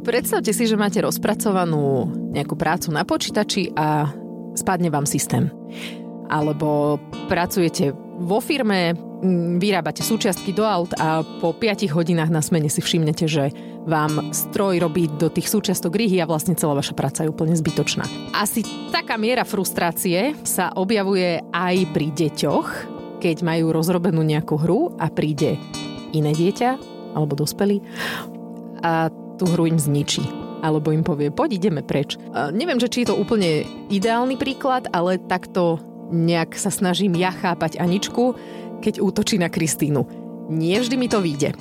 Predstavte si, že máte rozpracovanú nejakú prácu na počítači a spadne vám systém. Alebo pracujete vo firme, vyrábate súčiastky do aut a po 5 hodinách na smene si všimnete, že vám stroj robí do tých súčiastok rýhy a vlastne celá vaša práca je úplne zbytočná. Asi taká miera frustrácie sa objavuje aj pri deťoch, keď majú rozrobenú nejakú hru a príde iné dieťa alebo dospelý a tú hru im zničí alebo im povie, poď ideme preč. A neviem, že či je to úplne ideálny príklad, ale takto nejak sa snažím ja chápať Aničku, keď útočí na Kristínu. Nie vždy mi to vyjde.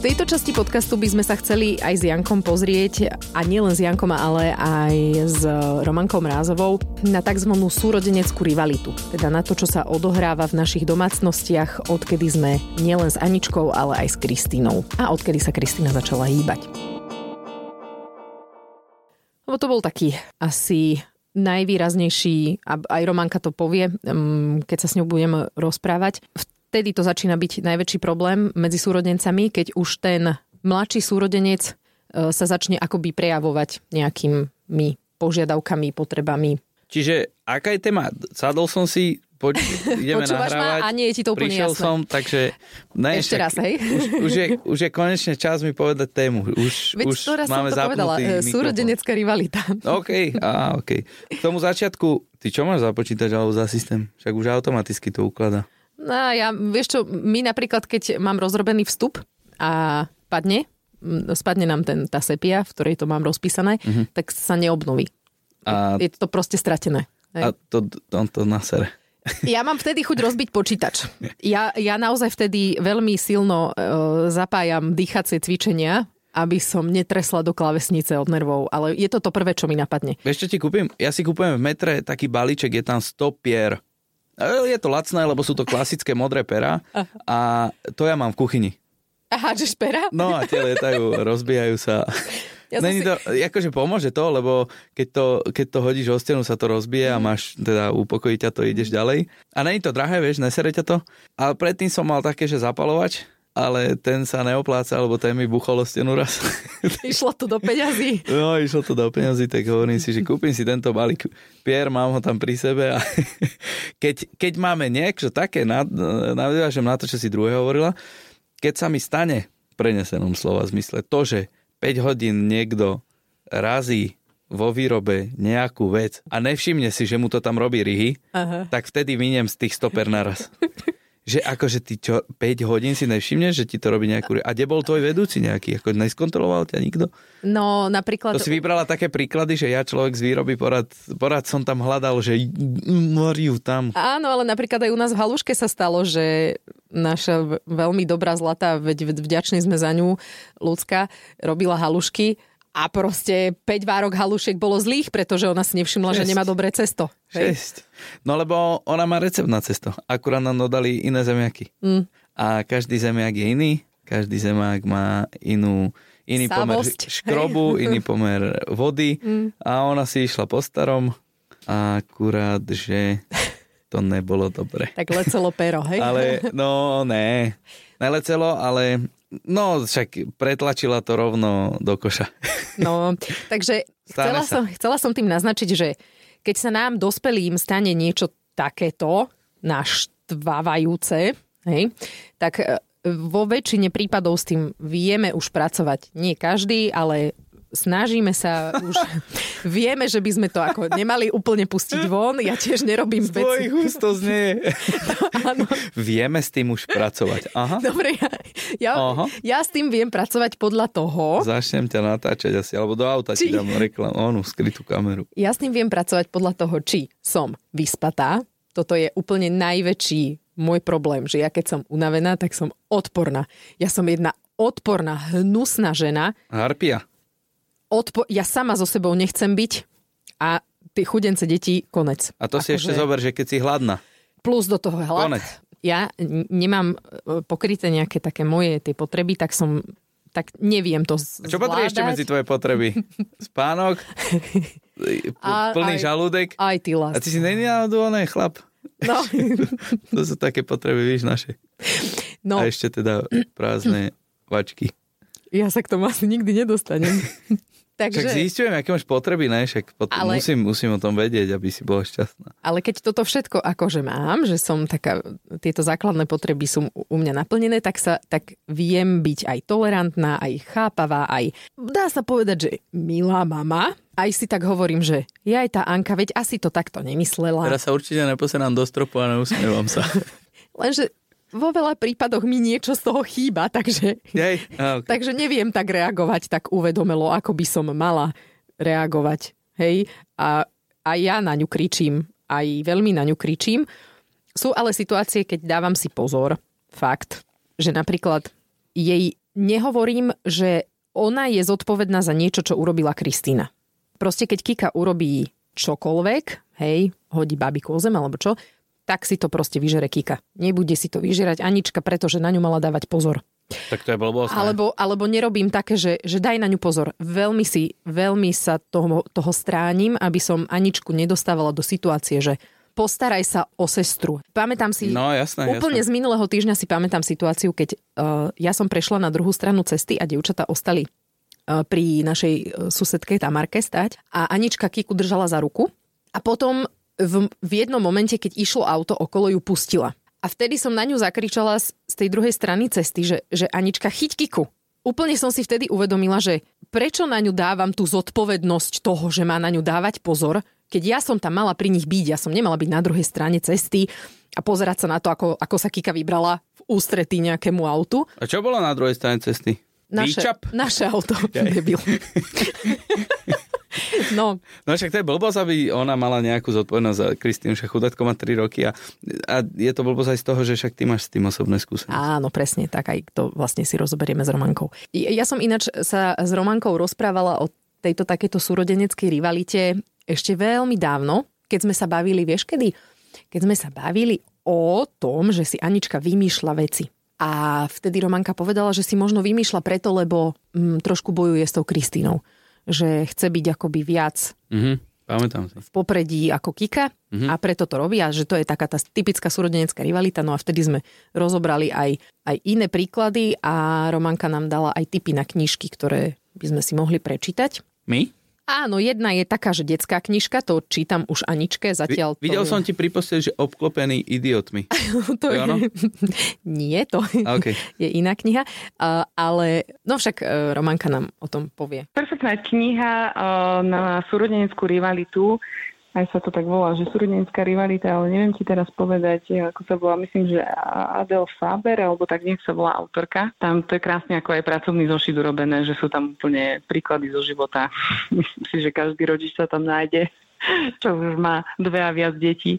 V tejto časti podcastu by sme sa chceli aj s Jankom pozrieť, a nielen s Jankom, ale aj s Romankou Mrázovou, na tzv. súrodeneckú rivalitu. Teda na to, čo sa odohráva v našich domácnostiach, odkedy sme nielen s Aničkou, ale aj s Kristínou. A odkedy sa Kristína začala hýbať. Lebo to bol taký asi najvýraznejší, a aj Romanka to povie, mm, keď sa s ňou budem rozprávať, vtedy to začína byť najväčší problém medzi súrodencami, keď už ten mladší súrodenec e, sa začne akoby prejavovať nejakými požiadavkami, potrebami. Čiže aká je téma? Sadol som si, poď, ideme Počúvaš nahrávať. ma a nie je ti to úplne Prišiel jasné. som, takže... Ne, Ešte však raz, hej? Už, už, je, už je konečne čas mi povedať tému. Už, Veď už raz som máme to povedala, e, mikrofón. súrodenecká rivalita. OK, á, OK. K tomu začiatku, ty čo máš za počítač alebo za systém? Však už automaticky to ukladá. No a ja, vieš čo, my napríklad, keď mám rozrobený vstup a padne, spadne nám ten, tá sepia, v ktorej to mám rozpísané, Mhm. tak sa neobnoví. A, Je to proste stratené. a Hej. to, on to nasere. Ja mám vtedy chuť rozbiť počítač. Ja, ja naozaj vtedy veľmi silno e, zapájam dýchacie cvičenia, aby som netresla do klávesnice od nervov, ale je to to prvé, čo mi napadne. Vieš, čo ti kúpim? Ja si kúpujem v metre taký balíček, je tam 100 pier. Je to lacné, lebo sú to klasické modré pera a to ja mám v kuchyni. Aha, že špera? No a tie lietajú, rozbijajú sa. Ja Není si- to, akože pomôže to, lebo keď to, keď to hodíš o stenu, sa to rozbije a máš, teda upokojí ťa to, ideš ďalej. A není to drahé, vieš, nesere ťa to. Ale predtým som mal také, že zapalovač, ale ten sa neopláca, lebo ten mi buchol o stenu raz. Išlo to do peňazí. No, išlo to do peňazí, tak hovorím si, že kúpim si tento balík. Pier, mám ho tam pri sebe a keď, keď máme niečo také, nad- nadviažem na to, čo si druhé hovorila, keď sa mi stane prenesenom slova zmysle to, že 5 hodín niekto razí vo výrobe nejakú vec a nevšimne si, že mu to tam robí ryhy, Aha. tak vtedy miniem z tých stoper naraz. Že akože ty čo, 5 hodín si nevšimneš, že ti to robí nejakú... A kde bol tvoj vedúci nejaký? Ako neskontroloval ťa nikto? No napríklad... To si vybrala také príklady, že ja človek z výroby porad, porad som tam hľadal, že Mariu tam. Áno, ale napríklad aj u nás v Haluške sa stalo, že naša veľmi dobrá zlatá, veď vďační sme za ňu, ľudská, robila halušky a proste 5 várok halušiek bolo zlých, pretože ona si nevšimla, že Šesť. nemá dobré cesto. Hej. 6. No lebo ona má recept na cesto. Akurát nám dodali iné zemiaky. Mm. A každý zemiak je iný. Každý zemiak má inú, iný pomer Savosť. škrobu, iný pomer vody. Mm. A ona si išla po starom. Akurát, že to nebolo dobre. Tak lecelo pero, hej? Ale no ne, nelecelo, ale no však pretlačila to rovno do koša. No, takže chcela som, chcela som tým naznačiť, že keď sa nám dospelým stane niečo takéto naštvávajúce, hej, tak e, vo väčšine prípadov s tým vieme už pracovať. Nie každý, ale snažíme sa už, vieme, že by sme to ako nemali úplne pustiť von. Ja tiež nerobím Z tvojich veci. úst to znie. Áno. Vieme s tým už pracovať. Aha. Dobre, ja, ja, Aha. ja s tým viem pracovať podľa toho, Začnem ťa natáčať asi, alebo do auta ti Či- dám reklam, onú skrytú kameru. Ja s tým viem pracovať podľa toho, či som vyspatá. Toto je úplne najväčší môj problém, že ja keď som unavená, tak som odporná. Ja som jedna odporná, hnusná žena. Harpia. Odpo- ja sama so sebou nechcem byť a tie chudence deti, konec. A to si ešte Akože zober, že keď si hladná. Plus do toho hlad. Konec. Ja nemám e, pokryté nejaké také moje tie potreby, tak som tak neviem to A čo patrí ešte zvládať. medzi tvoje potreby? Spánok? A- plný aj- žalúdek? Aj ty, A lás. ty si není náhodou chlap? No, To sú také potreby, víš, naše. no. A ešte teda prázdne vačky. ja sa k tomu asi nikdy nedostanem. Takže... Však zistujem, aké máš potreby, ne? Však potom ale... musím, musím o tom vedieť, aby si bola šťastná. Ale keď toto všetko akože mám, že som taká, tieto základné potreby sú u mňa naplnené, tak sa, tak viem byť aj tolerantná, aj chápavá, aj dá sa povedať, že milá mama, aj si tak hovorím, že ja aj tá Anka, veď asi to takto nemyslela. Teraz sa určite neposerám do stropu a neusmievam sa. Lenže vo veľa prípadoch mi niečo z toho chýba, takže, Jej, okay. takže neviem tak reagovať tak uvedomelo, ako by som mala reagovať. Hej? A, a ja na ňu kričím, aj veľmi na ňu kričím. Sú ale situácie, keď dávam si pozor, fakt, že napríklad jej nehovorím, že ona je zodpovedná za niečo, čo urobila Kristýna. Proste keď Kika urobí čokoľvek, hej, hodí babiku o zem alebo čo, tak si to proste vyžere Kika. Nebude si to vyžerať Anička, pretože na ňu mala dávať pozor. Tak to je blbosť. Alebo, alebo nerobím také, že, že daj na ňu pozor. Veľmi si, veľmi sa toho, toho stránim, aby som Aničku nedostávala do situácie, že postaraj sa o sestru. Pamätám si, no, jasné, úplne jasné. z minulého týždňa si pamätám situáciu, keď uh, ja som prešla na druhú stranu cesty a dievčatá ostali uh, pri našej uh, susedke Tamarke stať a Anička Kiku držala za ruku a potom v, v jednom momente, keď išlo auto okolo, ju pustila. A vtedy som na ňu zakričala z, z tej druhej strany cesty, že, že Anička, chyť kiku. Úplne som si vtedy uvedomila, že prečo na ňu dávam tú zodpovednosť toho, že má na ňu dávať pozor, keď ja som tam mala pri nich byť, ja som nemala byť na druhej strane cesty a pozerať sa na to, ako, ako sa Kika vybrala v ústretí nejakému autu. A čo bolo na druhej strane cesty? Naše, naše auto, debil. No. no však to je blbosť, aby ona mala nejakú zodpovednosť za Kristínu, však chudátko má 3 roky a, a je to blbosť aj z toho, že však ty máš s tým osobné skúsenosti. Áno, presne, tak aj to vlastne si rozoberieme s Romankou. Ja som ináč sa s Romankou rozprávala o tejto takéto súrodeneckej rivalite ešte veľmi dávno, keď sme sa bavili, vieš kedy? Keď sme sa bavili o tom, že si Anička vymýšľa veci. A vtedy Romanka povedala, že si možno vymýšľa preto, lebo mm, trošku bojuje s tou Kristínou že chce byť akoby viac mm-hmm. Pamätám si. v popredí ako Kika mm-hmm. a preto to robia, že to je taká tá typická súrodenecká rivalita. No a vtedy sme rozobrali aj, aj iné príklady a Romanka nám dala aj tipy na knižky, ktoré by sme si mohli prečítať. My? Áno, jedna je taká, že detská knižka, to čítam už Aničke, zatiaľ to... Videl som ti pri že obklopený idiotmi. to je... Ono? Nie, to okay. je iná kniha, uh, ale no však uh, Romanka nám o tom povie. Perfektná kniha uh, na súrodeneckú rivalitu aj sa to tak volá, že súrodenská rivalita, ale neviem ti teraz povedať, ako sa volá, myslím, že Adel Faber, alebo tak nech sa volá autorka. Tam to je krásne ako aj pracovný zošit urobené, že sú tam úplne príklady zo života. myslím si, že každý rodič sa tam nájde čo už má dve a viac detí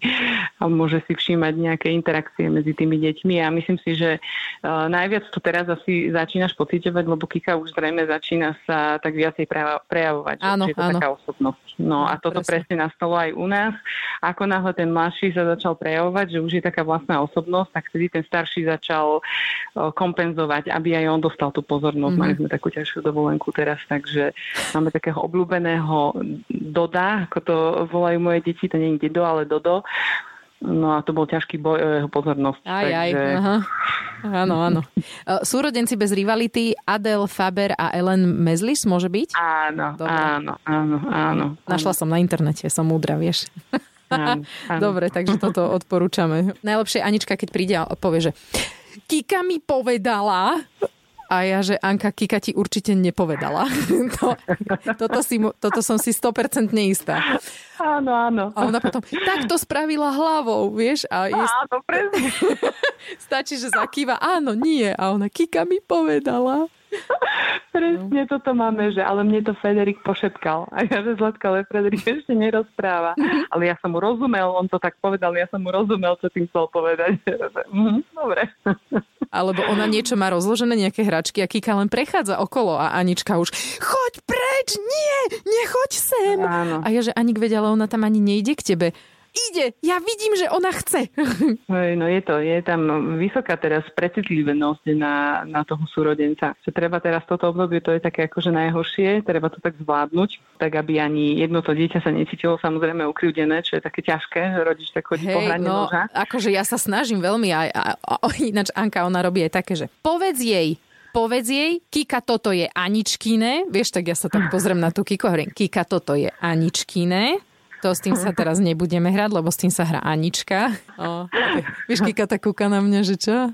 a môže si všímať nejaké interakcie medzi tými deťmi a myslím si, že uh, najviac to teraz asi začínaš pocitovať, lebo Kika už zrejme začína sa tak viacej prejavovať, áno, že je to áno. taká osobnosť. No a toto presne. presne nastalo aj u nás. Ako náhle ten mladší sa začal prejavovať, že už je taká vlastná osobnosť, tak vtedy ten starší začal uh, kompenzovať, aby aj on dostal tú pozornosť. Mm-hmm. Mali sme takú ťažšiu dovolenku teraz, takže máme takého obľúbeného Doda, ako to volajú moje deti, to nie je dedo, ale dodo. No a to bol ťažký boj o jeho pozornosť. Aj, takže... aj, aha. Áno, áno. E, súrodenci bez rivality Adel Faber a Ellen Mezlis môže byť? Áno, Dobre. áno, áno, áno. Našla som na internete, som múdra, vieš. Áno, áno. Dobre, takže toto odporúčame. Najlepšie Anička, keď príde a povie, že Kika mi povedala, a ja, že Anka Kika ti určite nepovedala. to, toto, si, toto som si 100% istá. Áno, áno. A ona potom, tak to spravila hlavou, vieš? A je... Áno, presne. Stačí, že zakýva, áno, nie. A ona, Kika mi povedala. Presne toto máme, že ale mne to Federik pošepkal. A ja, že Zlatka, ale Federik ešte nerozpráva. Ale ja som mu rozumel, on to tak povedal, ja som mu rozumel, čo tým chcel povedať. Mhm, dobre. Alebo ona niečo má rozložené, nejaké hračky a Kika len prechádza okolo a Anička už choď preč, nie, nechoď sem. Áno. A ja, že Anik vedia, ale ona tam ani nejde k tebe ide, ja vidím, že ona chce. Hej, no je to, je tam vysoká teraz precitlivenosť na, na toho súrodenca. Že treba teraz toto obdobie, to je také akože najhoršie, treba to tak zvládnuť, tak aby ani jedno to dieťa sa necítilo samozrejme ukriúdené, čo je také ťažké, že rodič tak chodí Hej, po hrane no, noža. akože ja sa snažím veľmi, a, a, a, ináč Anka, ona robí aj také, že povedz jej, povedz jej, Kika, toto je Aničkine. Vieš, tak ja sa tak pozriem na tú Kiku a hovorím, Kika, toto je Aničkine. To s tým sa teraz nebudeme hrať, lebo s tým sa hrá Anička. O, víš, Kika tak kúka na mňa, že čo?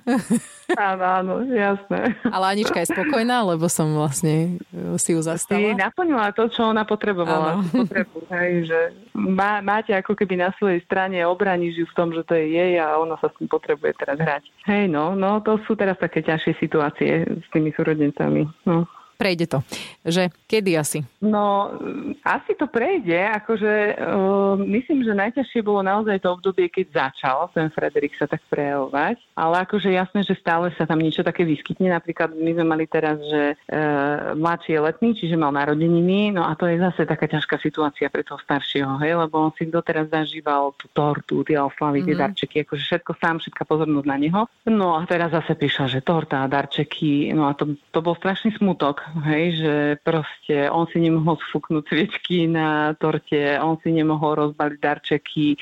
Áno, áno, jasné. Ale Anička je spokojná, lebo som vlastne e, si ju zastala. Si naplnila to, čo ona potrebovala. Potrebu, hej, že má, máte ako keby na svojej strane obraníš ju v tom, že to je jej a ona sa s tým potrebuje teraz hrať. Hej, no, no to sú teraz také ťažšie situácie s tými súrodencami. No prejde to. Že kedy asi? No, asi to prejde. Akože uh, myslím, že najťažšie bolo naozaj to obdobie, keď začal ten Frederik sa tak prejavovať. Ale akože jasné, že stále sa tam niečo také vyskytne. Napríklad my sme mali teraz, že uh, mladší je letný, čiže mal narodeniny. No a to je zase taká ťažká situácia pre toho staršieho, hej? lebo on si doteraz zažíval tú tortu, tie oslavy, tie mm-hmm. darčeky, akože všetko sám, všetká pozornosť na neho. No a teraz zase prišla, že torta darčeky, no a to, to bol strašný smutok, hej, že proste on si nemohol sfúknúť sviečky na torte, on si nemohol rozbaliť darčeky,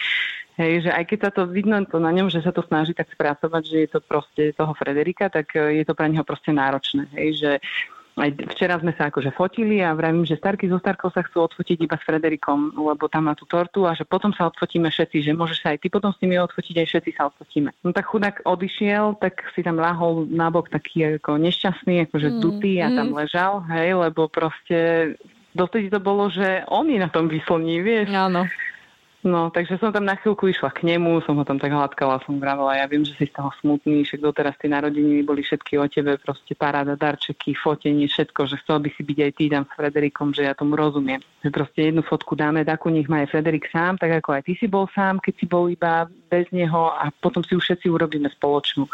Hej, že aj keď sa to vidno to na ňom, že sa to snaží tak spracovať, že je to proste toho Frederika, tak je to pre neho proste náročné. Hej, že aj včera sme sa akože fotili a vravím, že Starky so Starkou sa chcú odfotiť iba s Frederikom, lebo tam má tú tortu a že potom sa odfotíme všetci, že môžeš sa aj ty potom s nimi odfotiť, aj všetci sa odfotíme. No tak chudák odišiel, tak si tam láhol nabok taký ako nešťastný, akože mm, dutý a tam mm. ležal, hej, lebo proste dotedy to bolo, že on je na tom vyslní, vieš. Áno. No, takže som tam na chvíľku išla k nemu, som ho tam tak hladkala, som vravela, ja viem, že si z toho smutný, však doteraz tie narodeniny boli všetky o tebe, proste paráda, darčeky, fotenie, všetko, že chcel by si byť aj ty tam s Frederikom, že ja tomu rozumiem. Že proste jednu fotku dáme, takú nech má aj Frederik sám, tak ako aj ty si bol sám, keď si bol iba bez neho a potom si už všetci urobíme spoločnú.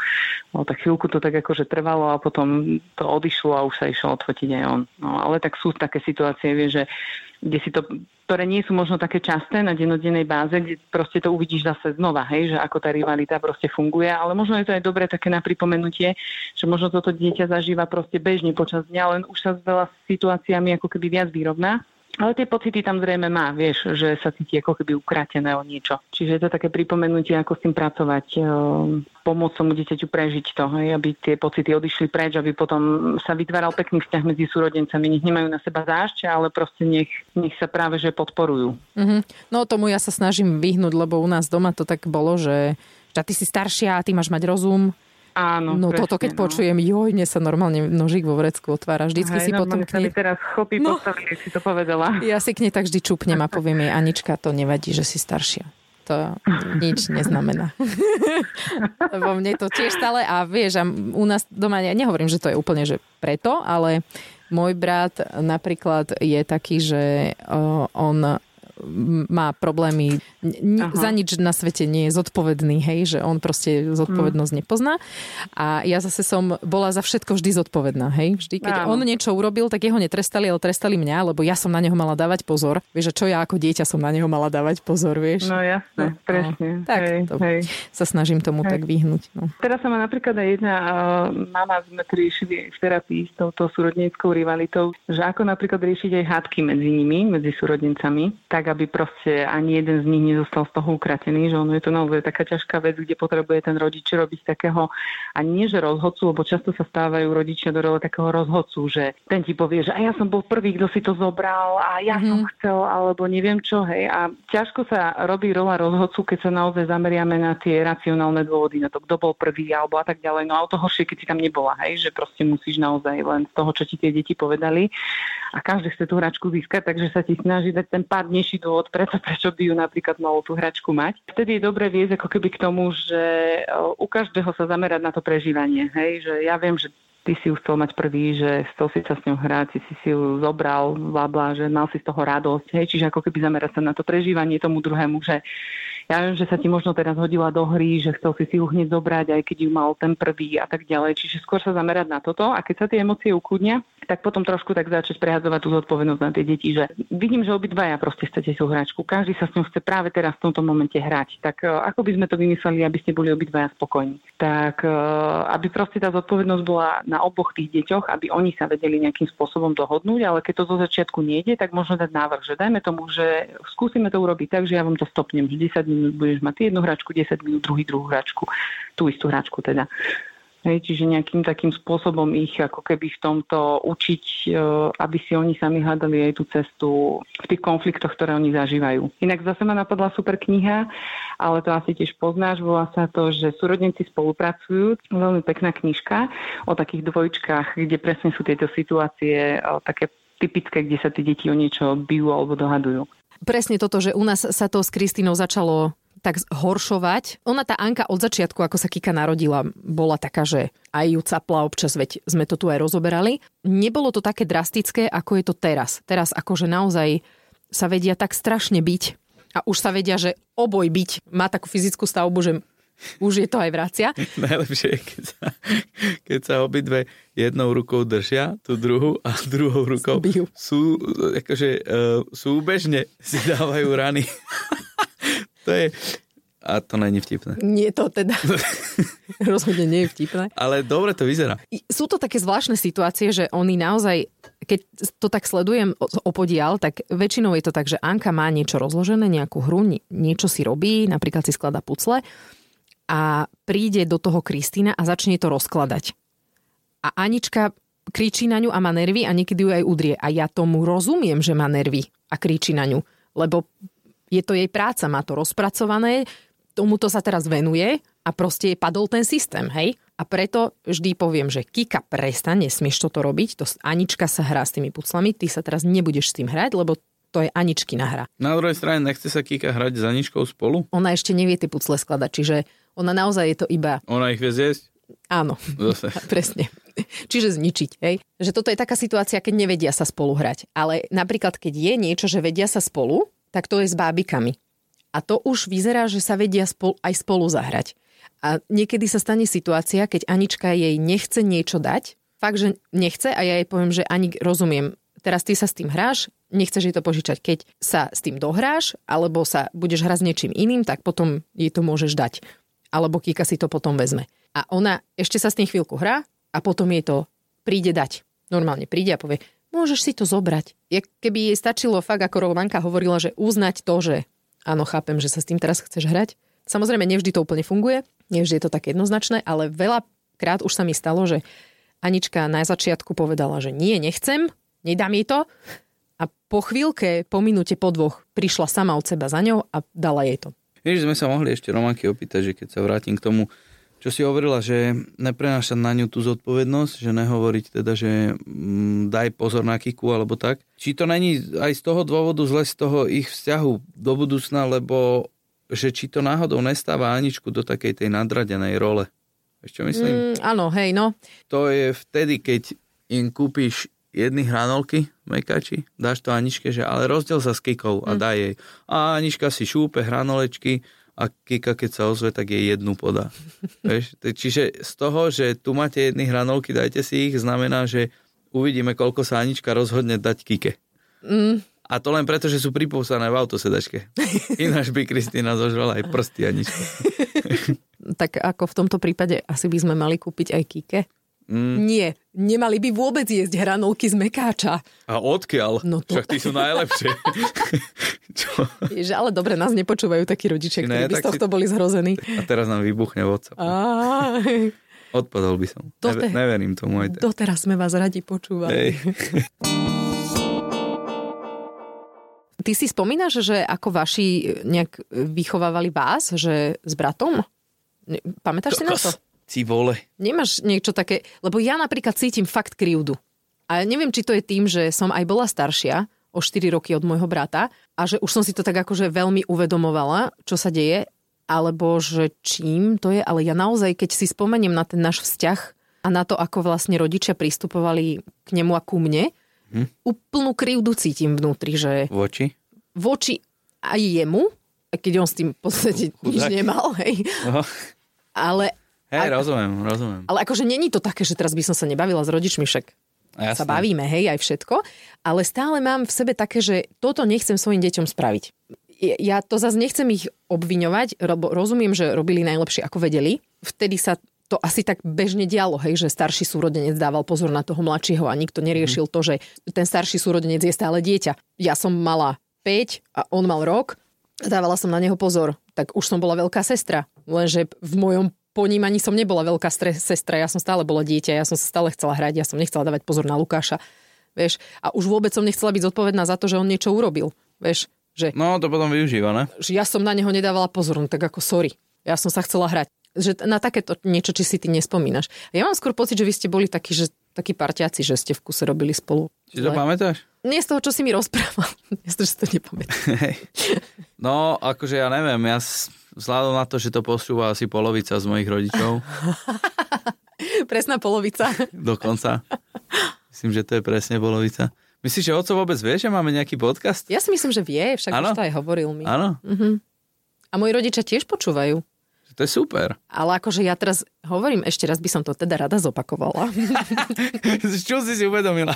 No tak chvíľku to tak akože trvalo a potom to odišlo a už sa išlo odfotiť aj on. No ale tak sú také situácie, vie, že kde si to ktoré nie sú možno také časté na denodennej báze, kde proste to uvidíš zase znova, hej, že ako tá rivalita proste funguje, ale možno je to aj dobré také na pripomenutie, že možno toto dieťa zažíva proste bežne počas dňa, len už sa s veľa situáciami ako keby viac vyrovná ale tie pocity tam zrejme má, vieš, že sa cíti ako keby ukratené o niečo. Čiže je to také pripomenutie, ako s tým pracovať, ehm, pomôcť tomu dieťaťu prežiť to, hej, aby tie pocity odišli preč, aby potom sa vytváral pekný vzťah medzi súrodencami. Nech nemajú na seba zášť, ale proste nech, nech sa práve že podporujú. Mm-hmm. No tomu ja sa snažím vyhnúť, lebo u nás doma to tak bolo, že, že ty si staršia, ty máš mať rozum, Áno, no presne, toto keď no. počujem, joj, mne sa normálne nožík vo vrecku otvára. Vždycky Hej, si potom k nej... teraz chopí no, postavili, si to povedala. Ja si k nej tak vždy čupnem a poviem jej, Anička, to nevadí, že si staršia. To nič neznamená. Lebo mne to tiež stále, a vieš, a u nás doma, ja nehovorím, že to je úplne že preto, ale môj brat napríklad je taký, že on má problémy, Aha. za nič na svete nie je zodpovedný, hej, že on proste zodpovednosť hmm. nepozná. A ja zase som bola za všetko vždy zodpovedná, hej. Vždy, keď Áno. on niečo urobil, tak jeho netrestali, ale trestali mňa, lebo ja som na neho mala dávať pozor. Vieš, že čo ja ako dieťa som na neho mala dávať pozor, vieš. No jasné, no, presne. No, tak hej, to hej. sa snažím tomu hej. tak vyhnúť. No. Teraz sa ma napríklad aj jedna uh, mama sme riešili v terapii s touto súrodníckou rivalitou, že ako napríklad riešiť aj hádky medzi nimi, medzi súrodnicami, tak aby proste ani jeden z nich nezostal z toho ukratený, že ono je to naozaj taká ťažká vec, kde potrebuje ten rodič robiť takého, a nie že rozhodcu, lebo často sa stávajú rodičia do role takého rozhodcu, že ten ti povie, že a ja som bol prvý, kto si to zobral a ja mm-hmm. som mhm. chcel, alebo neviem čo, hej. A ťažko sa robí rola rozhodcu, keď sa naozaj zameriame na tie racionálne dôvody, na to, kto bol prvý, alebo a tak ďalej. No a o to horšie, keď si tam nebola, hej, že proste musíš naozaj len z toho, čo ti tie deti povedali a každý chce tú hračku získať, takže sa ti snaží dať ten pádnejší dôvod preto, prečo by ju napríklad malo tú hračku mať. Vtedy je dobre viesť ako keby k tomu, že u každého sa zamerať na to prežívanie. Hej? Že ja viem, že ty si ju chcel mať prvý, že chcel si sa s ňou hrať, si si ju zobral, bla, bla, že mal si z toho radosť. Hej? Čiže ako keby zamerať sa na to prežívanie tomu druhému, že ja viem, že sa ti možno teraz hodila do hry, že chcel si si ju hneď zobrať, aj keď ju mal ten prvý a tak ďalej. Čiže skôr sa zamerať na toto a keď sa tie emócie ukludnia, tak potom trošku tak začať prehadzovať tú zodpovednosť na tie deti, že vidím, že obidvaja proste chcete tú hračku, každý sa s ňou chce práve teraz v tomto momente hrať. Tak e, ako by sme to vymysleli, aby ste boli obidvaja spokojní? Tak e, aby proste tá zodpovednosť bola na oboch tých deťoch, aby oni sa vedeli nejakým spôsobom dohodnúť, ale keď to zo začiatku nejde, tak možno dať návrh, že dajme tomu, že skúsime to urobiť tak, že ja vám to stopnem, že 10 minút budeš mať jednu hračku, 10 minút druhý druhú hračku, tú istú hračku teda. Hej, čiže nejakým takým spôsobom ich ako keby v tomto učiť, e, aby si oni sami hľadali aj tú cestu v tých konfliktoch, ktoré oni zažívajú. Inak zase ma napadla super kniha, ale to asi tiež poznáš, volá sa to, že súrodníci spolupracujú. Veľmi pekná knižka o takých dvojčkách, kde presne sú tieto situácie také typické, kde sa tie deti o niečo bijú alebo dohadujú. Presne toto, že u nás sa to s Kristínou začalo tak horšovať. Ona tá Anka od začiatku, ako sa Kika narodila, bola taká, že aj ju capla občas, veď sme to tu aj rozoberali. Nebolo to také drastické, ako je to teraz. Teraz akože naozaj sa vedia tak strašne byť a už sa vedia, že oboj byť má takú fyzickú stavbu, že už je to aj vracia. Najlepšie je, keď sa, keď sa obidve jednou rukou držia, tú druhú a druhou rukou Bijú. sú, akože, uh, súbežne si dávajú rany. To je... A to není vtipné. Nie to teda. Rozhodne nie je vtipné. Ale dobre to vyzerá. Sú to také zvláštne situácie, že oni naozaj, keď to tak sledujem opodial, tak väčšinou je to tak, že Anka má niečo rozložené, nejakú hru, niečo si robí, napríklad si skladá pucle a príde do toho Kristýna a začne to rozkladať. A Anička kričí na ňu a má nervy a niekedy ju aj udrie. A ja tomu rozumiem, že má nervy a kričí na ňu, lebo je to jej práca, má to rozpracované, tomuto sa teraz venuje a proste padol ten systém, hej? A preto vždy poviem, že Kika, prestaň, nesmieš toto robiť, to Anička sa hrá s tými puclami, ty sa teraz nebudeš s tým hrať, lebo to je Aničkina hra. Na druhej strane nechce sa Kika hrať s Aničkou spolu? Ona ešte nevie tie pucle skladať, čiže ona naozaj je to iba... Ona ich vie zjesť? Áno, Zase. presne. Čiže zničiť. Hej? Že toto je taká situácia, keď nevedia sa spolu hrať. Ale napríklad, keď je niečo, že vedia sa spolu, tak to je s bábikami. A to už vyzerá, že sa vedia spolu, aj spolu zahrať. A niekedy sa stane situácia, keď Anička jej nechce niečo dať, fakt, že nechce a ja jej poviem, že Ani, rozumiem, teraz ty sa s tým hráš, nechceš jej to požičať. Keď sa s tým dohráš, alebo sa budeš hrať s niečím iným, tak potom jej to môžeš dať. Alebo Kika si to potom vezme. A ona ešte sa s tým chvíľku hrá a potom jej to príde dať. Normálne príde a povie, môžeš si to zobrať. Je, keby jej stačilo fakt, ako Romanka hovorila, že uznať to, že áno, chápem, že sa s tým teraz chceš hrať. Samozrejme, nevždy to úplne funguje, nevždy je to také jednoznačné, ale veľa krát už sa mi stalo, že Anička na začiatku povedala, že nie, nechcem, nedám jej to. A po chvíľke, po minúte, po dvoch, prišla sama od seba za ňou a dala jej to. Vieš, sme sa mohli ešte Romanky opýtať, že keď sa vrátim k tomu, čo si hovorila, že neprenášať na ňu tú zodpovednosť, že nehovoriť teda, že mm, daj pozor na kiku alebo tak. Či to není aj z toho dôvodu zle z toho ich vzťahu do budúcna, lebo že či to náhodou nestáva Aničku do takej tej nadradenej role. Ešte myslím? Mm, áno, hej, no. To je vtedy, keď im kúpiš jedny hranolky mekači, dáš to Aničke, že ale rozdiel sa s Kikou a mm. daj jej. A Anička si šúpe hranolečky, a Kika, keď sa ozve, tak jej jednu podá. Vieš? Čiže z toho, že tu máte jedny hranolky, dajte si ich, znamená, že uvidíme, koľko sa Anička rozhodne dať Kike. Mm. A to len preto, že sú pripúsané v autosedačke. Ináč by Kristýna zožrala aj prsty Anička. tak ako v tomto prípade asi by sme mali kúpiť aj Kike? Mm. Nie, nemali by vôbec jesť hranolky z mekáča. A odkiaľ? No to... Však tí sú najlepšie. Čo? Ježe, ale dobre, nás nepočúvajú takí rodičia, ktorí by z tohto si... boli zhrození. A teraz nám vybuchne WhatsApp. A... Odpadol by som. Dote... Neverím tomu aj tak. Doteraz sme vás radi počúvali. Ty si spomínaš, že ako vaši nejak vychovávali vás, že s bratom? Pamätáš si na to? Ci vole. Nemáš niečo také, lebo ja napríklad cítim fakt krivdu. A neviem, či to je tým, že som aj bola staršia, o 4 roky od môjho brata a že už som si to tak akože veľmi uvedomovala, čo sa deje, alebo že čím to je, ale ja naozaj, keď si spomeniem na ten náš vzťah a na to, ako vlastne rodičia pristupovali k nemu a ku mne, hm? úplnú krivdu cítim vnútri, že... Voči? Voči aj jemu, keď on s tým v podstate nič nemal, hej. Aha. Ale Hej, rozumiem, rozumiem. Ale akože není to také, že teraz by som sa nebavila s rodičmi, však Jasne. sa bavíme, hej, aj všetko, ale stále mám v sebe také, že toto nechcem svojim deťom spraviť. Ja to zase nechcem ich obviňovať, rozumiem, že robili najlepšie, ako vedeli. Vtedy sa to asi tak bežne dialo, hej, že starší súrodenec dával pozor na toho mladšieho a nikto neriešil to, že ten starší súrodenec je stále dieťa. Ja som mala 5 a on mal rok, dávala som na neho pozor. Tak už som bola veľká sestra, lenže v mojom po ním ani som nebola veľká stre- sestra, ja som stále bola dieťa, ja som sa stále chcela hrať, ja som nechcela dávať pozor na Lukáša. Vieš, a už vôbec som nechcela byť zodpovedná za to, že on niečo urobil. Vieš, že, No, to potom využíva, ne? že ja som na neho nedávala pozor, no tak ako sorry. Ja som sa chcela hrať. Že na takéto niečo, či si ty nespomínaš. Ja mám skôr pocit, že vy ste boli takí, že takí parťáci, že ste v kuse robili spolu. Si to pamätáš? Nie z toho, čo si mi rozprával. Nie z toho, že si to nepamätám. No, akože ja neviem, ja s- vzhľadom na to, že to počúva asi polovica z mojich rodičov, Presná polovica. dokonca. Myslím, že to je presne polovica. Myslíš, že oco vôbec vie, že máme nejaký podcast? Ja si myslím, že vie, však Áno. už to aj hovoril mi. Áno, A moji rodičia tiež počúvajú. To je super. Ale akože ja teraz hovorím, ešte raz by som to teda rada zopakovala. Čo si si uvedomila?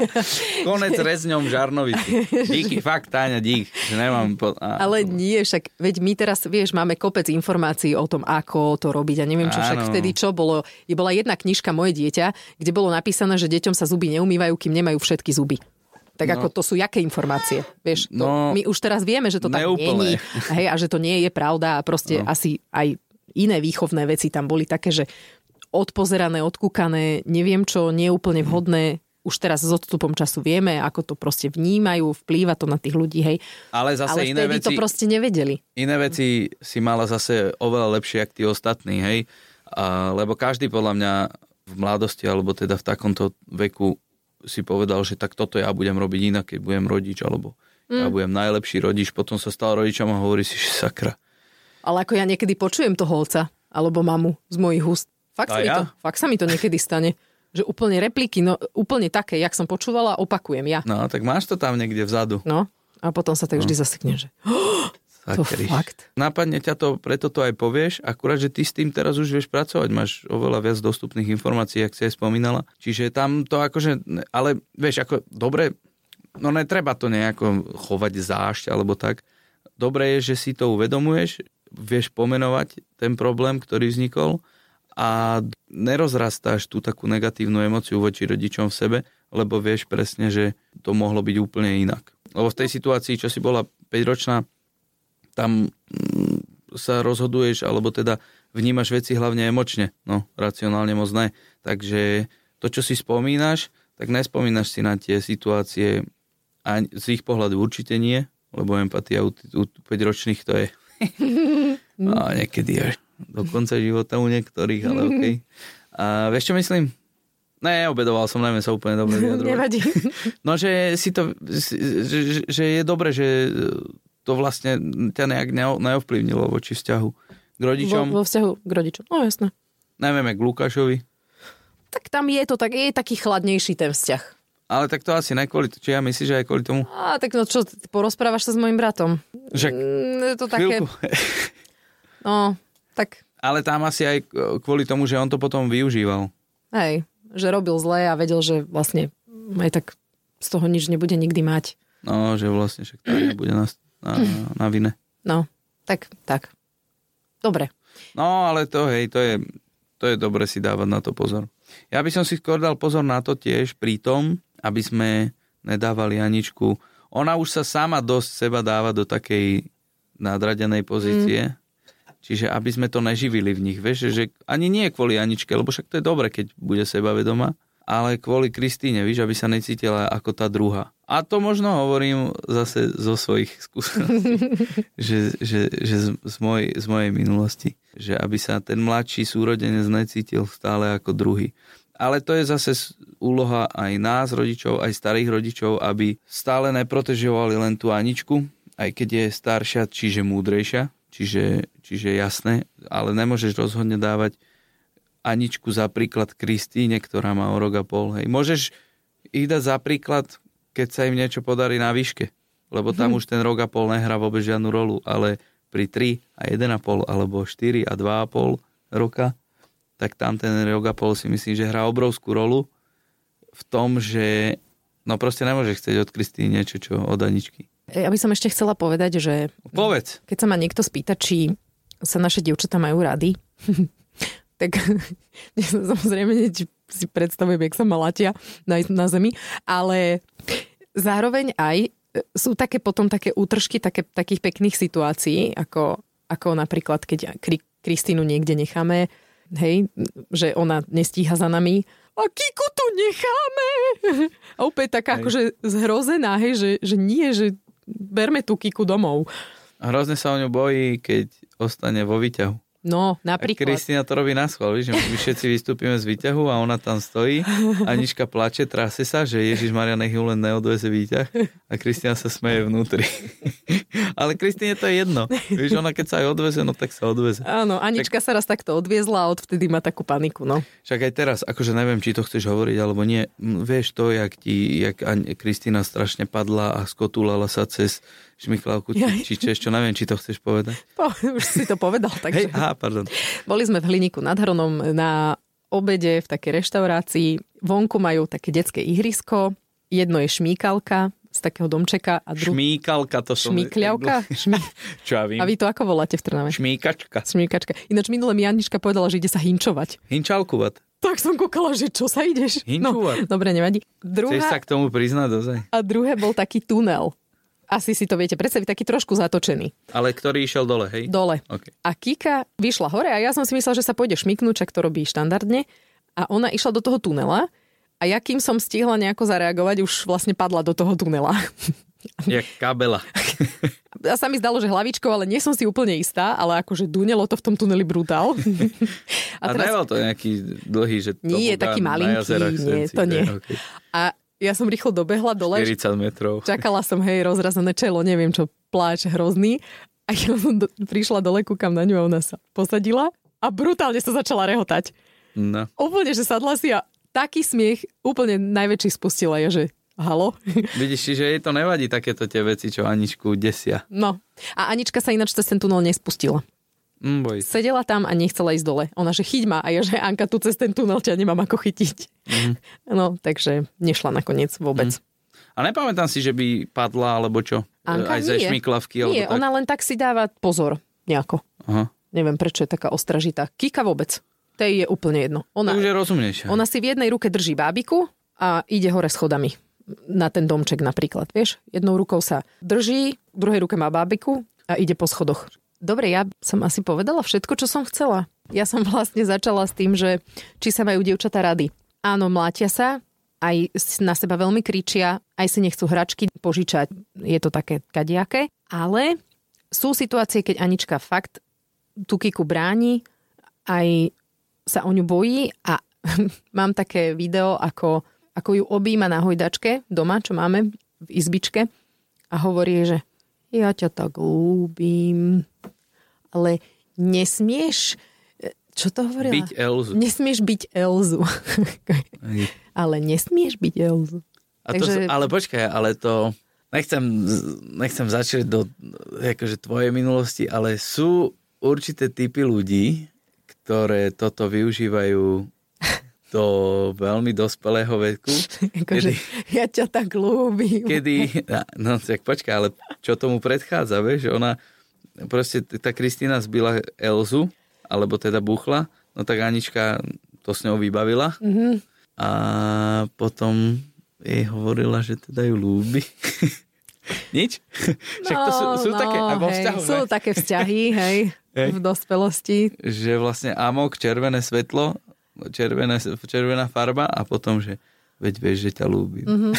Konec rezňom žarnovici. Díky, fakt, Táňa, dík. Že nemám po... a, Ale nie, však veď my teraz, vieš, máme kopec informácií o tom, ako to robiť a neviem čo, však Áno. vtedy čo bolo. Je bola jedna knižka Moje dieťa, kde bolo napísané, že deťom sa zuby neumývajú, kým nemajú všetky zuby. Tak No. ako to sú jaké informácie? Vieš, to, No, my už teraz vieme, že to tak neúplne. není. Hej, a že to nie je pravda a proste No. asi aj iné výchovné veci tam boli také, že odpozerané, odkúkané, neviem čo, neúplne vhodné. Už teraz s odstupom času vieme, ako to proste vnímajú, vplýva to na tých ľudí, hej. Ale zase Ale iné veci... to proste nevedeli. iné veci si mala zase oveľa lepšie, ako tí ostatní, hej? A, lebo každý podľa mňa v mladosti, alebo teda v takomto veku si povedal, že tak toto ja budem robiť inak, keď budem rodič, alebo ja Mm. budem najlepší rodič, potom sa stal rodičom a hovorí si, že sakra. Ale ako ja niekedy počujem toho otca, alebo mamu z mojich úst. Fakt sa, mi ja? to, fakt sa mi to niekedy stane. Že úplne repliky, no úplne také, jak som počúvala, opakujem ja. No, tak máš to tam niekde vzadu. No, a potom sa tak vždy zasekne, že Sakriš. fakt. Napadne ťa to, preto to aj povieš, akurát, že ty s tým teraz už vieš pracovať, máš oveľa viac dostupných informácií, ak si aj spomínala. Čiže tam to akože, ale vieš, ako dobre, no netreba to nejako chovať zášť alebo tak. Dobre je, že si to uvedomuješ, vieš pomenovať ten problém, ktorý vznikol a nerozrastáš tú takú negatívnu emociu voči rodičom v sebe, lebo vieš presne, že to mohlo byť úplne inak. Lebo v tej situácii, čo si bola 5-ročná, tam mm, sa rozhoduješ, alebo teda vnímaš veci hlavne emočne, no racionálne moc ne. Takže to, čo si spomínaš, tak nespomínaš si na tie situácie a z ich pohľadu určite nie, lebo empatia u, u 5-ročných to je a niekedy až do konca života u niektorých, ale okej. A vieš, čo myslím? Ne, obedoval som, neviem sa úplne dobre vyjadrovať. Nevadí. No, že si to, že, že, že je dobre, že to vlastne ťa nejak neo- neovplyvnilo voči vzťahu k rodičom. Vo, vo vzťahu k rodičom. No jasné. Jak k Lukášovi. Tak tam je to tak, je taký chladnejší ten vzťah. Ale tak to asi ne kvôli, či ja myslím, že aj kvôli tomu. A tak no čo, porozprávaš sa s mojim bratom. Že Mm, to také, chvíľku. no, tak Ale tam asi aj kvôli tomu, že on to potom využíval. hej, že robil zle a vedel, že vlastne aj tak z toho nič nebude nikdy mať. No, že vlastne však Táňa bude na, na, na vine. No, tak, tak. Dobre. No, ale to, hej, to je, to je dobre si dávať na to pozor. Ja by som si skôr dal pozor na to tiež pri tom, aby sme nedávali Aničku. Ona už sa sama dosť seba dáva do takej nadradenej pozície. Mm. Čiže aby sme to neživili v nich. Vieš, že ani nie kvôli Aničke, lebo však to je dobre, keď bude sebavedomá, ale kvôli Kristíne, víš, aby sa necítila ako tá druhá. A to možno hovorím zase zo svojich skúseností, že, že, že z, z, mojej, z mojej minulosti. Že aby sa ten mladší súrodenec necítil stále ako druhý. Ale to je zase úloha aj nás, rodičov, aj starých rodičov, aby stále neprotežovali len tú Aničku, aj keď je staršia, čiže múdrejšia, čiže, čiže jasné, ale nemôžeš rozhodne dávať Aničku za príklad Kristíne, ktorá má o rok a pol. Hej. Môžeš ich dať za príklad, keď sa im niečo podarí na výške, lebo tam už ten rok a pol nehrá vôbec žiadnu rolu, ale pri 3 a 1,5 alebo 4 a 2,5 roka, tak tam ten rok a pol si myslím, že hrá obrovskú rolu v tom, že no proste nemôže chcieť od Kristýny niečo, čo od Aničky. Ja by som ešte chcela povedať, že Povedz. keď sa ma niekto spýta, či sa naše dievčatá majú rady, tak samozrejme hneď si predstavujem, jak sa malatia na, na zemi, ale zároveň aj e, sú také potom také útržky také, takých pekných situácií, ako, ako napríklad, keď kri, Kristínu niekde necháme, hej, že ona nestíha za nami a Kiku tu necháme. A úplne taká akože zhrozená, hej, že, že nie, že berme tú Kiku domov. Hrozne sa o ňu bojí, keď ostane vo výťahu. No, napríklad. Kristína to robí na schvál, že my všetci vystúpime z výťahu a ona tam stojí, Anička plače, trase sa, že Ježiš Maria nech ju len neodveze výťah a Kristína sa smeje vnútri. Ale Kristíne to je jedno. Víš, ona keď sa aj odveze, no tak sa odveze. Áno, Anička sa raz takto odviezla a odvtedy má takú paniku, no. Však aj teraz, akože neviem, či to chceš hovoriť alebo nie, vieš to, jak ti, jak Kristína strašne padla a skotúlala sa cez šmiklavku či, či češ, čo neviem, či to chceš povedať. Po, už si to povedal, takže... Hej, aha, pardon. Boli sme v Hliníku nad Hronom na obede v takej reštaurácii. Vonku majú také detské ihrisko. Jedno je šmíkalka z takého domčeka a druhý... Šmíkalka to som... Šmíkľavka? Šmí... Čo ja vím? A vy to ako voláte v Trnave? Šmíkačka. Šmíkačka. Ináč minule mi Anička povedala, že ide sa hinčovať. Hinčalkovat. Tak som kúkala, že čo sa ideš? Hinčovať. No, dobre, nevadí. Chceš sa Druhá, k tomu priznať dozaj? a druhé bol taký tunel. Asi si to viete predstaviť, taký trošku zatočený. Ale ktorý išiel dole, hej? Dole. Okay. A Kika vyšla hore a ja som si myslela, že sa pôjde šmiknúť, čak to robí štandardne. A ona išla do toho tunela a ja kým som stihla nejako zareagovať, už vlastne padla do toho tunela. Jak kabela. A sa mi zdalo, že hlavičkou, ale nie som si úplne istá, ale akože dunelo to v tom tuneli brutál. A, a nebol to nejaký dlhý, že to Nie, bol taký malinký, nie, to nie. Okay. A ja som rýchlo dobehla dole, 40 metrov. čakala som, hej, rozrazené čelo, neviem čo, pláč hrozný. A ja som do, prišla dole, kúkam na ňu a ona sa posadila a brutálne sa začala rehotať. No. Úplne, že sadla si a taký smiech úplne najväčší spustila je, že halo. Vidíš, že jej to nevadí takéto tie veci, čo Aničku desia. No. A Anička sa ináč cez ten tunel nespustila. Mm. Sedela tam a nechcela ísť dole. Ona, že chyť ma a ja, že Anka, tu cez ten tunel ťa nemám ako chytiť. Mhm. No, takže nešla nakoniec vôbec. A nepamätám si, že by padla, alebo čo? Anka, Aj ze nie. šmiklavky, Nie, alebo tak. ona len tak si dáva pozor nejako. Aha. Neviem, prečo je taká ostražitá. Kika vôbec. Tej je úplne jedno. To Ona, už je rozumnejšia. ona si v jednej ruke drží bábiku a ide hore schodami. Na ten domček napríklad, vieš? Jednou rukou sa drží, v druhej ruke má bábiku a ide po schodoch. Dobre, ja som asi povedala všetko, čo som chcela. Ja som vlastne začala s tým, že či sa majú dievčatá rady. Áno, mlátia sa, aj na seba veľmi kričia, aj si nechcú hračky požičať, je to také kadiaké, ale sú situácie, keď Anička fakt tú Kiku bráni, aj sa o ňu bojí a mám také video, ako, ako ju objíma na hojdačke doma, čo máme v izbičke a hovorí, že ja ťa tak ľúbim, ale nesmieš, čo to hovorila? Byť Elzu. Nesmieš byť Elzu. Ale nesmieš byť Elzu. A to, Takže- sú- ale počkaj, ale to... Nechcem, nechcem začať do akože, tvojej minulosti, ale sú určité typy ľudí, ktoré toto využívajú do veľmi dospelého veku. Akože, ja ťa tak ľúbim. kedy, no tak počkaj, ale čo tomu predchádza, vieš, že ona, proste tá Kristína zbila Elzu, alebo teda buchla, no tak Anička to s ňou vybavila Mhm. a potom jej hovorila, že teda ju ľúbi. Nič? Však to sú, sú také, a vo No, hej, vzťahu, sú ne? také vzťahy, hej, Hej. v dospelosti. že vlastne amok, červené svetlo, červené, červená farba a potom, že veď vieš, že ťa ľúbim. Mm-hmm.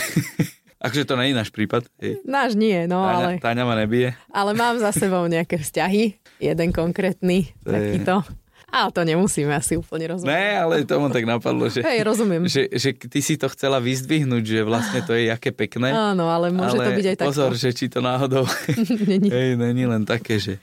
Akože to nie je náš prípad. Hej. Náš nie, no Táňa, ale, Táňa ma nebije. ale mám za sebou nejaké vzťahy. Jeden konkrétny, To je- takýto. Ale to nemusíme asi úplne rozumieť. Ne, ale to ma tak napadlo, že, Hej, rozumiem. že, že ty si to chcela vyzdvihnúť, že vlastne to je jaké pekné. Áno, ale môže ale to byť aj takto. pozor, že či to náhodou Není. hej, není len také, že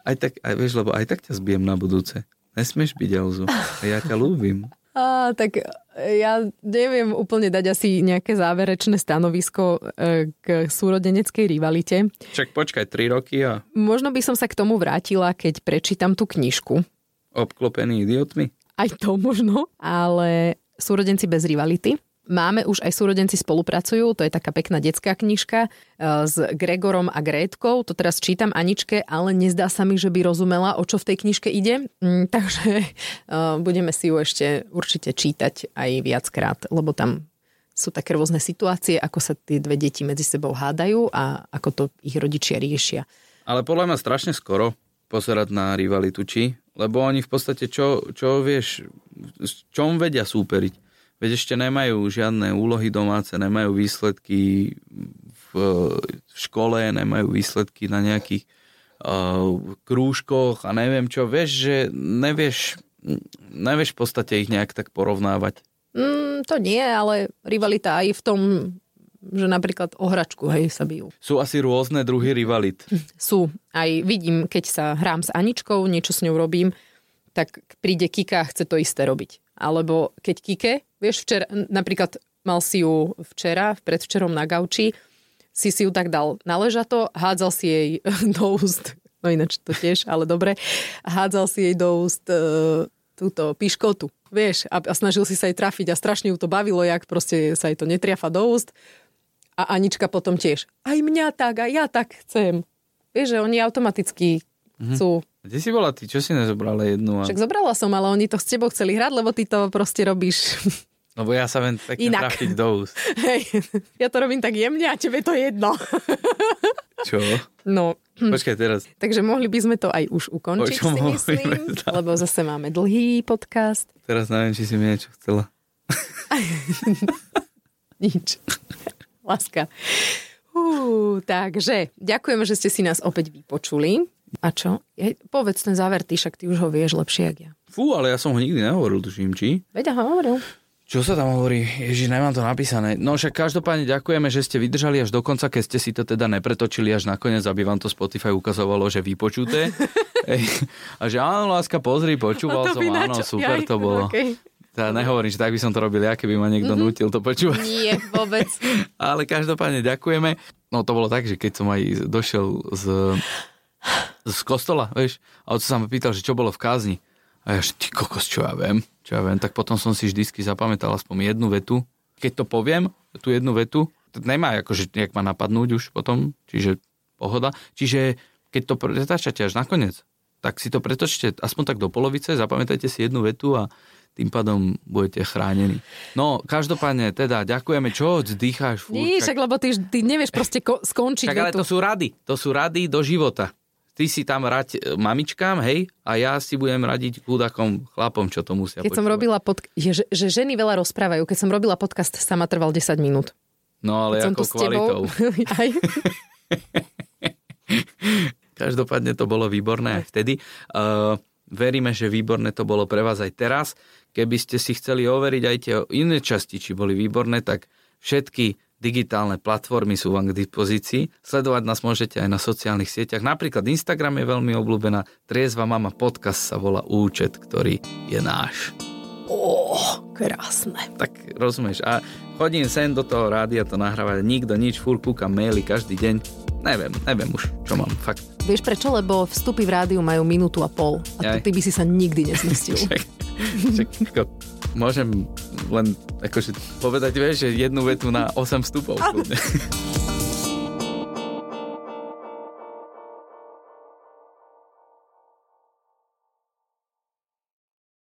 aj tak, aj, vieš, lebo aj tak ťa zbijem na budúce. Nesmieš byť Elzu. Ja ťa ľúbim. Á, tak ja neviem úplne dať asi nejaké záverečné stanovisko e, k súrodeneckej rivalite. Však počkaj, 3 roky a Možno by som sa k tomu vrátila, keď prečítam tú knižku. obklopený idiotmi. Aj to možno, ale súrodenci bez rivality. Máme už aj súrodenci spolupracujú, to je taká pekná detská knižka e, s Gregorom a Grétkou. To teraz čítam Aničke, ale nezdá sa mi, že by rozumela, o čo v tej knižke ide. Mm, takže e, budeme si ju ešte určite čítať aj viackrát, lebo tam sú také rôzne situácie, ako sa tie dve deti medzi sebou hádajú a ako to ich rodičia riešia. Ale podľa mňa strašne skoro pozerať na rivalitu, či Lebo oni v podstate, čo, čo vieš, s čom vedia súperiť? Veď ešte nemajú žiadne úlohy domáce, nemajú výsledky v, v škole, nemajú výsledky na nejakých uh, krúžkoch a neviem čo. Vieš, že nevieš, nevieš v podstate ich nejak tak porovnávať. Mm, to nie, ale rivalita aj v tom, že napríklad o hračku, hej, sa bijú. Sú asi rôzne druhy rivalit. Sú. Aj vidím, keď sa hrám s Aničkou, niečo s ňou robím, tak príde Kika a chce to isté robiť. Alebo keď Kike, vieš, včera, napríklad mal si ju včera, predvčerom na gauči, si si ju tak dal na ležato, hádzal si jej do úst, no ináč to tiež, ale dobre, hádzal si jej do úst e, túto piškotu, vieš, a, a snažil si sa jej trafiť a strašne ju to bavilo, jak proste sa jej to netriafa do úst. A Anička potom tiež, aj mňa tak, a ja tak chcem. Vieš, že oni automaticky mm-hmm. Kde si bola ty? Čo si nezobrala jednu? A... Však zobrala som, ale oni to s tebou chceli hrať, lebo ty to proste robíš Lebo ja sa viem pekne Inak. trafiť do úst. Hej, ja to robím tak jemne a tebe to jedno. Čo? No. Počkaj teraz. Takže mohli by sme to aj už ukončiť, si myslím, lebo zase máme dlhý podcast. Teraz neviem, či si mi niečo chcela. Nič. Láska. Uh, takže, ďakujeme, že ste si nás opäť vypočuli. A čo? Je, povedz ten záver, ty však ty už ho vieš lepšie, jak ja. Fú, ale ja som ho nikdy nehovoril, tuším, či? Veď ho hovoril. Čo sa tam hovorí? Ježiš, nemám to napísané. No však každopádne ďakujeme, že ste vydržali až do konca, keď ste si to teda nepretočili až nakoniec, aby vám to Spotify ukazovalo, že vypočuté. a že áno, láska, pozri, počúval som, áno, super to bolo. Okay. Teda nehovorím, že tak by som to robil ja, keby ma niekto mm-hmm. nutil to počúvať. Nie, vôbec. Ale každopádne ďakujeme. No to bolo tak, že keď som aj došiel z, z kostola, vieš, a otec sa ma pýtal, že čo bolo v kázni. A ja, že ty kokos, čo ja viem, čo ja viem, tak potom som si vždycky zapamätal aspoň jednu vetu. Keď to poviem, tú jednu vetu, to nemá akože nejak ma napadnúť už potom, čiže pohoda. Čiže keď to pretáčate až nakoniec, tak si to pretočte aspoň tak do polovice, zapamätajte si jednu vetu a tým pádom budete chránení. No, každopádne, teda, ďakujeme. Čo dýcháš? Furt, Nie, však, lebo ty, ty nevieš proste ko- skončiť. Tak, ale to sú rady. To sú rady do života ty si tam rať e, mamičkám, hej, a ja si budem radiť chudakom chlapom, čo to musia Keď počúvať. som robila pod... že, že ženy veľa rozprávajú. Keď som robila podcast, sama trval 10 minút. No ale Keď ako kvalitou. Aj. Každopádne to bolo výborné aj vtedy. Uh, veríme, že výborné to bolo pre vás aj teraz. Keby ste si chceli overiť aj tie iné časti, či boli výborné, tak všetky digitálne platformy sú vám k dispozícii. Sledovať nás môžete aj na sociálnych sieťach. Napríklad Instagram je veľmi obľúbená. Triezva mama podcast sa volá účet, ktorý je náš. Oh, krásne. Tak rozumieš. A chodím sem do toho rádia to nahrávať. Nikto nič, fur kúkam maily každý deň. Neviem, neviem už, čo mám, fakt. Vieš prečo? Lebo vstupy v rádiu majú minútu a pol. A ty by si sa nikdy nezmestil. môžem len akože povedať, vieš, že jednu vetu na 8 vstupov.